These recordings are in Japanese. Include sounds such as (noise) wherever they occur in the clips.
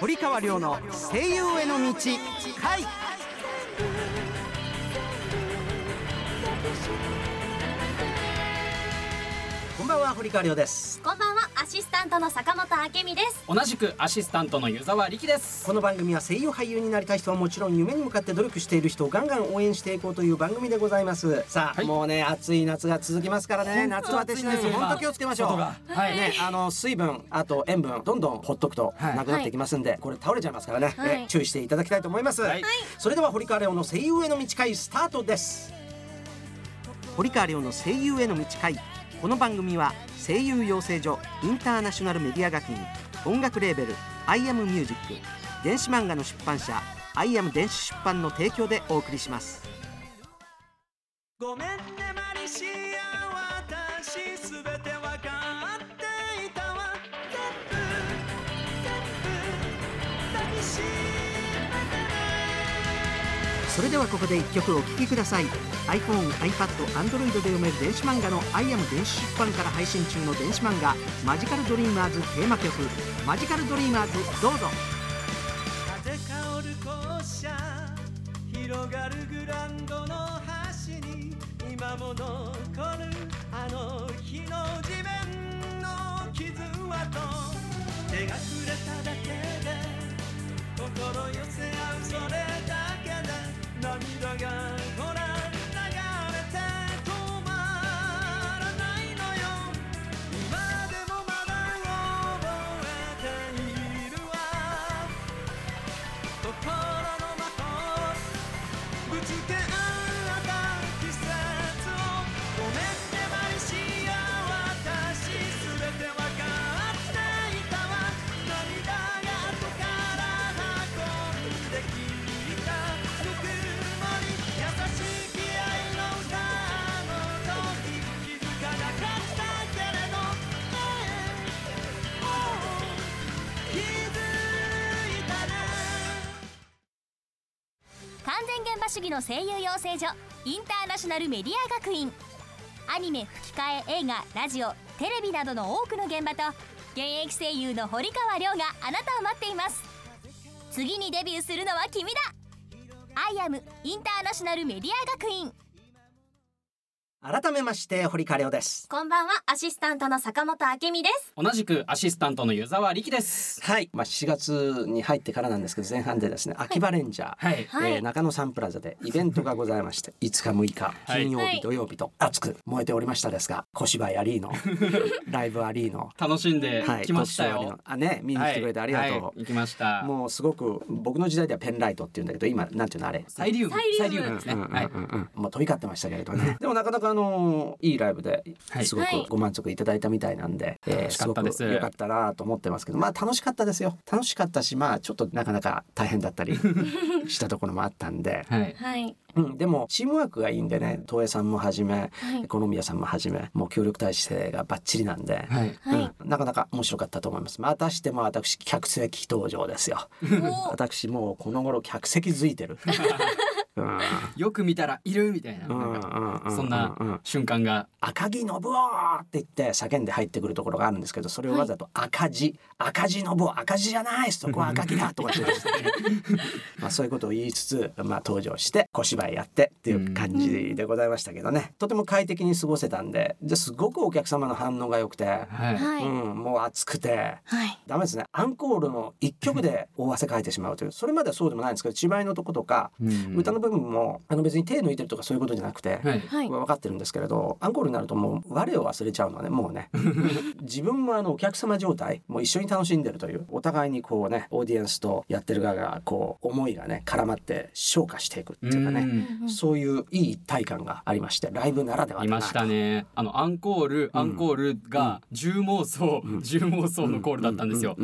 堀川亮の声優への道回こんばんは堀川亮です。こんばんはアシスタントの坂本明美です。同じくアシスタントの湯沢力です。この番組は声優俳優になりたい人はもちろん夢に向かって努力している人をガンガン応援していこうという番組でございます。さあ、はい。もうね暑い夏が続きますからね。夏バテしないですよ。本当気をつけましょう。はい。ね、あの水分あと塩分どんどんほっとくとはい。なくなっていきますんで、これ倒れちゃいますからね、はい。え注意していただきたいと思います、はい。それでは堀川レオの声優への道会スタートです。堀川レオの声優への道会この番組は声優養成所インターナショナルメディア学院音楽レーベル「i m ミュージック電子漫画の出版社「i m 電子出版」の提供でお送りします。ごめんねマリシアそれではここで一曲お聴きください。iPhone、iPad、Android で読める電子漫画の「アイアム電子出版」から配信中の電子漫画「マジカルドリーマーズ」テーマ曲「マジカルドリーマーズ」どうぞ。風香る校舎広がるグランドの端に今も残るあの日の地面の傷跡。手が触れただけで心寄せ合うそれだけで涙が完全現場主義の声優養成所インターナショナルメディア学院。アニメ吹き替え映画ラジオテレビなどの多くの現場と現役声優の堀川亮があなたを待っています。次にデビューするのは君だ。アイアムインターナショナルメディア学院。改めまして堀川亮です。こんばんはアシスタントの坂本明美です。同じくアシスタントの湯沢力です。はい、まあ、7月に入ってからなんですけど前半でですね秋葉レンジャー、はい。はい。えー中野サンプラザでイベントがございまして (laughs) 5日6日はい金曜日、はい。土曜日と熱く燃えておりましたですが小芝居ありーの (laughs) ライブありーの。楽しんではい。きました特集ありの。よあね見に来てくれてありがとう、はい。はい行きました。もうすごく僕の時代ではペンライトっていうんだけど今なんていうのあれ？サイリウム。サイリウム。ですね。うんうんはい。うんうんもう飛び交ってましたけれどね。でもなかなかあのいいライブではい。すごくはい。ご満足いただいたみたいなんで、えー楽しかったです。すごく良かったなと思ってますけどまあ楽しかったですよ。楽しかったしまあちょっとなかなか大変だったり (laughs) したところもあったんで、はい。はい。うん、でもチームワークがいいんでね東映さんもはじめはい。コロンビアさんもはじめもう協力体制がバッチリなんで、はい。はい。うん、なかなか面白かったと思います。またしても私客席登場ですよ。お私もうこの頃客席づいてる、う (laughs) んよく見たらいるみたいな。そんな瞬間が赤木信夫って言って叫んで入ってくるところがあるんですけどそれをわざと赤字、赤字信夫赤字じゃないそこは赤木だとかって言ってですね。(laughs) まあそういうことを言いつつ、まあ、登場して小芝居やってっていう感じでございましたけどね、とても快適に過ごせたんでですごくお客様の反応が良くて、はい。はい。うん、もう熱くてはい。ダメですね。アンコールの一曲で大汗かいてしまうという。それまではそうでもないんですけど芝居のとことか、うん。歌の部分もあの別に手抜いてるとかそういうことじゃなくて、はい。はい。分かってるんですけれどアンコールになるともう我を忘れちゃうのねもうね。(laughs) 自分もあのお客様状態もう一緒に楽しんでるというお互いにこうねオーディエンスとやってる側がこう思いがね絡まって昇華していくっていうかねうん。そういういい一体感がありましてライブならではだな。いましたね。あのアンコールアンコールが重妄想うん。重妄想のコールだったんですよ。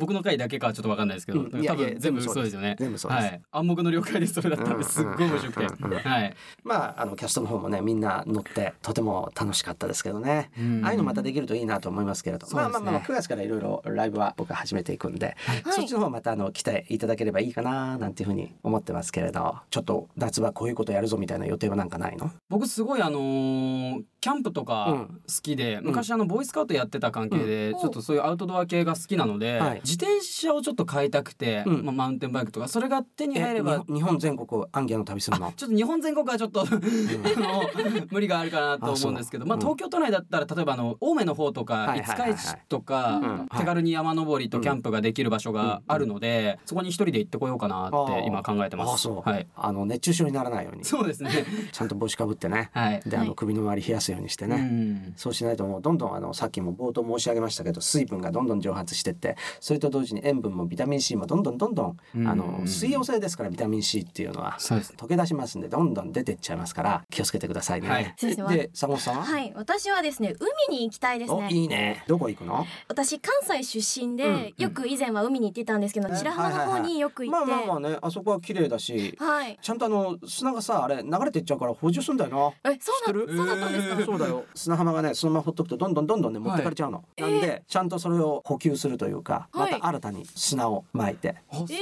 僕の回だけかはちょっとわかんないですけど多分全部そうですよね。全部そうです。はい。暗黙の了解でそれだったんです。すごい面白くて、はい、まああのキャストの方もねみんな乗ってとても楽しかったですけどね、ああいうのまたできるといいなと思いますけれど、そうですねまあまあまあ9月からいろいろライブは僕は始めていくんで、そっちの方またあの期待いただければいいかななんていうふうに思ってますけれどちょっと夏はこういうことやるぞみたいな予定はなんかないの僕すごいあのーキャンプとか好きで、昔あのボーイスカウトやってた関係で、ちょっとそういうアウトドア系が好きなので、はい自転車をちょっと買いたくて、うんまあ、マウンテンバイクとかそれが手に入れば日本全国アンギャの旅するのちょっと日本全国はちょっとあの無理があるかなと思うんですけどまあ、東京都内だったら例えばあの青梅の方とかはいはい五はいはい。日市とか、うん。手軽に山登りとキャンプができる場所があるので、そこに一人で行ってこようかなって今考えてます。はい、あの熱中症にならないように。そうですね。ちゃんと帽子かぶってね。はい。であのはい。首の周り冷やすようにしてね、うん。そうしないともうどんどんあのさっきも冒頭申し上げましたけど水分がどんどん蒸発してってそれと同時に塩分もビタミン C もどんどんどんどんうん。あの水溶性ですからビタミン C っていうのは。そうです。溶け出しますんでどんどん出てっちゃいますから気をつけてくださいね。はい。ですねで坂本さんは、はい、私はですね海に行きたいですおねいいね。どこ行くの？私関西出身で、うんよく以前は海に行ってたんですけど、え白浜の方によく行って、まあまあまあねあそこは綺麗だしはい。ちゃんとあの砂がさあれ流れてっちゃうから補充すんだよな。えそうなそうだったんですか、えーそうだよ。砂浜がねそのままほっとくとどんどんどんどんね持ってかれちゃうの、なんでちゃんとそれを補給するというかまはい。た新たに砂を撒いて、あ、そうなんだ。え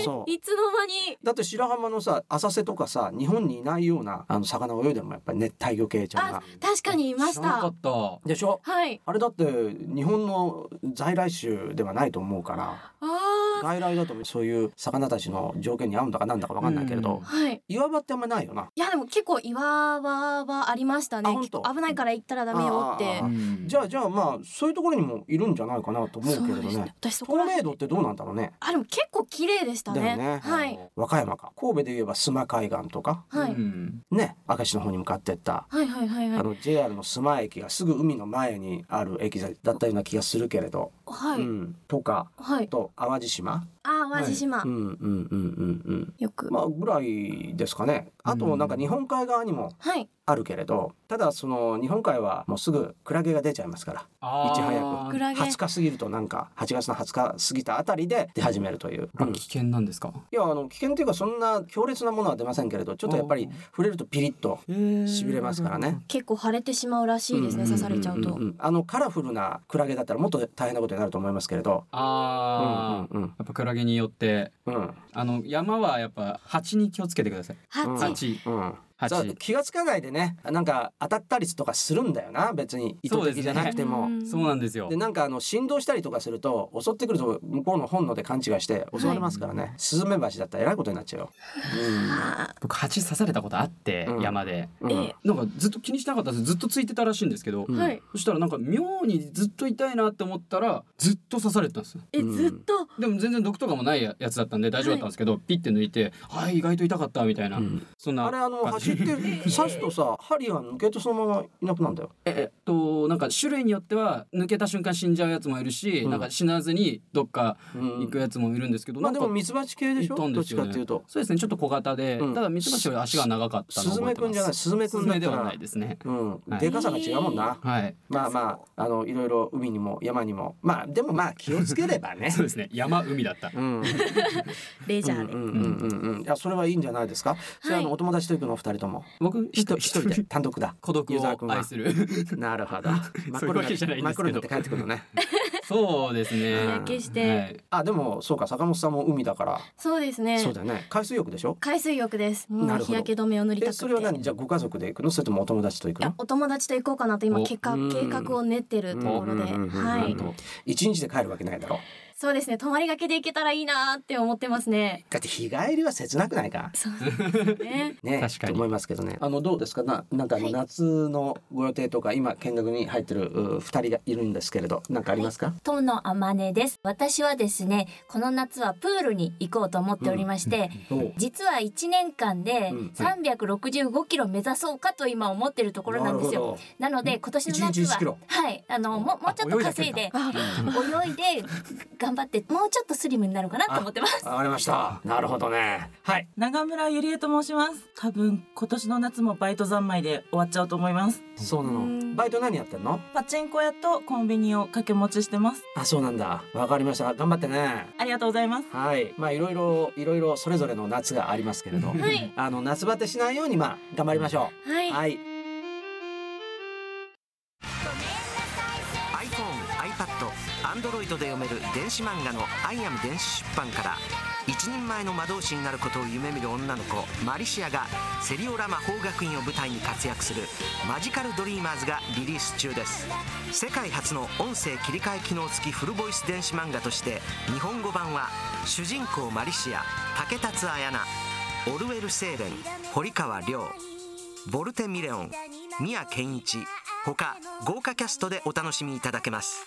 ーそう。いつの間に？だって白浜のさ浅瀬とかさ日本にいないようなあの魚泳いでるもんやっぱり熱帯魚系ちゃんが。あ確かにいました。った。でしょ？はい。あれだって日本の在来種ではないと思うから。あ外来だとそういう魚たちの条件に合うんだかなんだかわかんないけれど、うん。ーはい。岩場ってあんまないよな。いやでも結構岩場はありましたね。危ないから行ったらダメよって。あうん。じゃあじゃあまあそういうところにもいるんじゃないかなと思うけれどそうです。ね私そこら透明度ってどうなんだろうね。あでも結構綺麗でしたね。ね。はい。和歌山か。神戸で言えば須磨海岸とか？はい、うん。ね明石の方に向かってった。はいはいはいはい。あの JR の須磨駅がすぐ海の前にある駅だったような気がするけれど、はい、うん、とかはい。と淡路島、あ淡路島、うんうんうんうんうん。よく、まあぐらいですかね。あとなんか日本海側にもはい。あるけれどただその日本海はもうすぐクラゲが出ちゃいますから。いち早く。クラゲ。20日過ぎるとなんか8月の20日過ぎたあたりで出始めるという、うん。い危険なんですか？やあの危険っていうかそんな強烈なものは出ませんけれどちょっとやっぱり触れるとピリッとしびれますからね。結構腫れてしまうらしいですね、刺されちゃうと、んんんんあのカラフルなクラゲだったらもっと大変なことになると思いますけれど、ああ、うんうんやっぱクラゲによって。うん。うんあの山はやっぱ蜂に気をつけてください。ハチ、蜂。うん蜂さ気がつかないでねなんか当たったりとかするんだよな別に。意図的じゃなくても。うん。そうなんですよ。で。なんかあの振動したりとかすると襲ってくると向こうの本能で勘違いして襲われますからね、スズメバチだったらえらいことになっちゃうよ。あ僕蜂刺されたことあって、うん。山で。うん。えなんかずっと気にしなかったです。ずっとついてたらしいんですけど、うん。ーはい。そしたらなんか妙にずっと痛いなって思ったらずっと刺されてたんですよ。え、うん。ずっと？でも全然毒とかもないややつだったんで大丈夫だったんですけど、ピッて抜いて「はい意外と痛かった」みたいな、うん。そんなあれあの感じ走って刺すとさ針が抜けてそのままいなくなるんだよ。えっとなんか種類によっては抜けた瞬間死んじゃうやつもいるし、うん。なんか死なずにどっかうん。行くやつもいるんですけど、まあなんかでもミツバチ系でしょ？いたんどっちかっていうと。そうですね。ちょっと小型で、うん。ただミツバチより足が長かったスズメくんじゃない？スズメくんだったら。スズメではないですね。うん、はい。でかさが違うもんな。はい。まあまああのいろいろ海にも山にも。まあでもまあ気をつければね。(laughs) そう。ですね。山海だった。うん、レジャーで、うんうんうんうんいやそれはいいんじゃないですか？それはあのはいお友達と行くのお二人とも。僕一人 (laughs) 一人で。単独だ。孤独を愛する。(laughs) なるほど。真っ黒になって帰ってくるのね。(laughs) そうですね。うん。焼けしてはい。あでもそうか坂本さんも海だから、そうですね。そうだよね。海水浴でしょ？海水浴です。もう日焼け止めを塗りたくそれは何？じゃあご家族で行くの？それともお友達と行くの？お友達と行こうかなと今お。計画うん。計画を練ってるところで、はい。一日で帰るわけないだろ？う。そうですね。泊まりがけで行けたらいいなって思ってますね。だって日帰りは切なくないか？そうですね。ね、確かに。と思いますけどね。あのどうですか？な、なんかあのはい。夏のご予定とか、今見学に入ってるう二人がいるんですけれど、なんかありますか？友のあまねです。私はですねこの夏はプールに行こうと思っておりまして、どう実は1年間でうん。365キロ目指そうかと今思ってるところなんですよ。なので今年の夏一日1キロ。ははい。あのももうちょっと稼いであ泳いで (laughs) 頑頑張ってもうちょっとスリムになるかなと思ってます。わかりました。なるほどね。はい。長村ゆりえと申します。多分今年の夏もバイト三昧で終わっちゃうと思います。そうなの。バイト何やってんの？パチンコ屋とコンビニを掛け持ちしてます。あそうなんだ。わかりました。頑張ってね。ありがとうございます。はい。まあいろいろいろいろそれぞれの夏がありますけれど。はい。あの夏バテしないようにまあ頑張りましょう。はい。はい。iPad、Android で読める電子漫画の「アイアム電子出版」から一人前の魔導士になることを夢見る女の子マリシアがセリオラ魔法学院を舞台に活躍する「マジカル・ドリーマーズ」がリリース中です。世界初の音声切り替え機能付きフルボイス電子漫画として日本語版は主人公マリシア竹達彩奈オルウェル・セーレン堀川亮ボルテ・ミレオン宮健一他豪華キャストでお楽しみいただけます。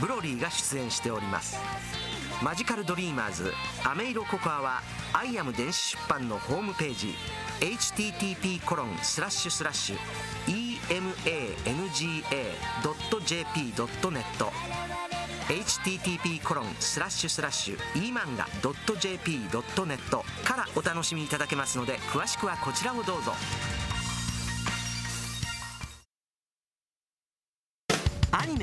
ブロリーが出演しております。マジカルドリーマーズアメイロココアはアイアム電子出版のホームページ http コロンスラッシュスラッシュ emanga.jp.net http コロンスラッシュスラッシュ emanga.jp.net からお楽しみいただけますので詳しくはこちらをどうぞ。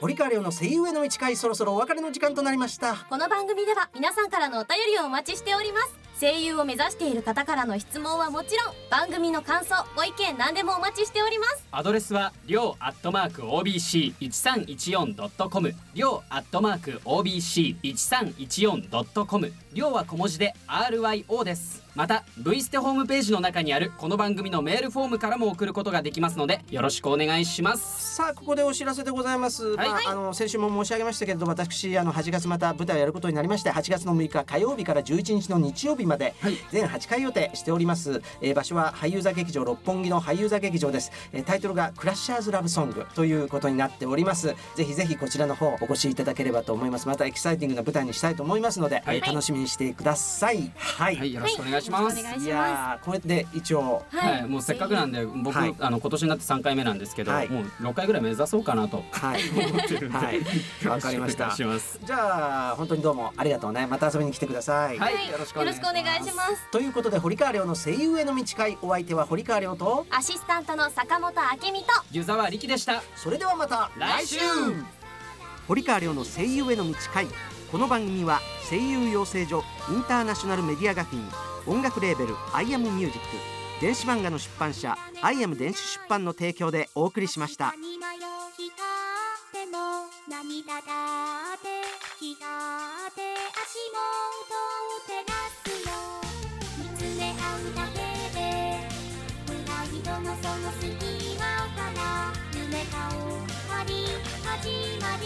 堀川亮の声優への道会そろそろお別れの時間となりました。この番組では皆さんからのお便りをお待ちしております。声優を目指している方からの質問はもちろん番組の感想ご意見何でもお待ちしております。アドレスはりょうアットマーク OBC1314.com りょうアットマーク OBC1314.com りょうは小文字で RYO ですまた V ステホームページの中にあるこの番組のメールフォームからも送ることができますのでよろしくお願いします。さあここでお知らせでございます、はい。まあ、あの先週も申し上げましたけれど私あの8月また舞台をやることになりまして8月の6日火曜日から11日の日曜日まではい。全8回予定しております、えー場所は俳優座劇場六本木の俳優座劇場です、えータイトルがクラッシャーズラブソングということになっております。ぜひぜひこちらの方お越しいただければと思います。またエキサイティングな舞台にしたいと思いますので、はい。えー楽しみにしてください。はい、はいよろしくお願いします、お願いします。いやーこれで一応はい、もうせっかくなんで僕、はい。あの今年になって3回目なんですけど、はい。もう6回ぐらい目指そうかなと。はい。思ってるんで、はい。わかりました。じゃあ本当にどうもありがとうね。また遊びに来てください、はい、よろしくおよろ願いします。しくお願いします。ということで堀川亮の声優への道会お相手は堀川亮とアシスタントの坂本明美と湯沢力でした。それではまた来週。堀川亮の声優への道会。この番組は声優養成所インターナショナルメディア学院音楽レーベル「アイアムミュージック電子漫画の出版社「アイアム電子出版」の提供でお送りしました。涙だって気だって足元を照らすよ見つめ合うだけでプライドのその隙間から夢が終わり始まり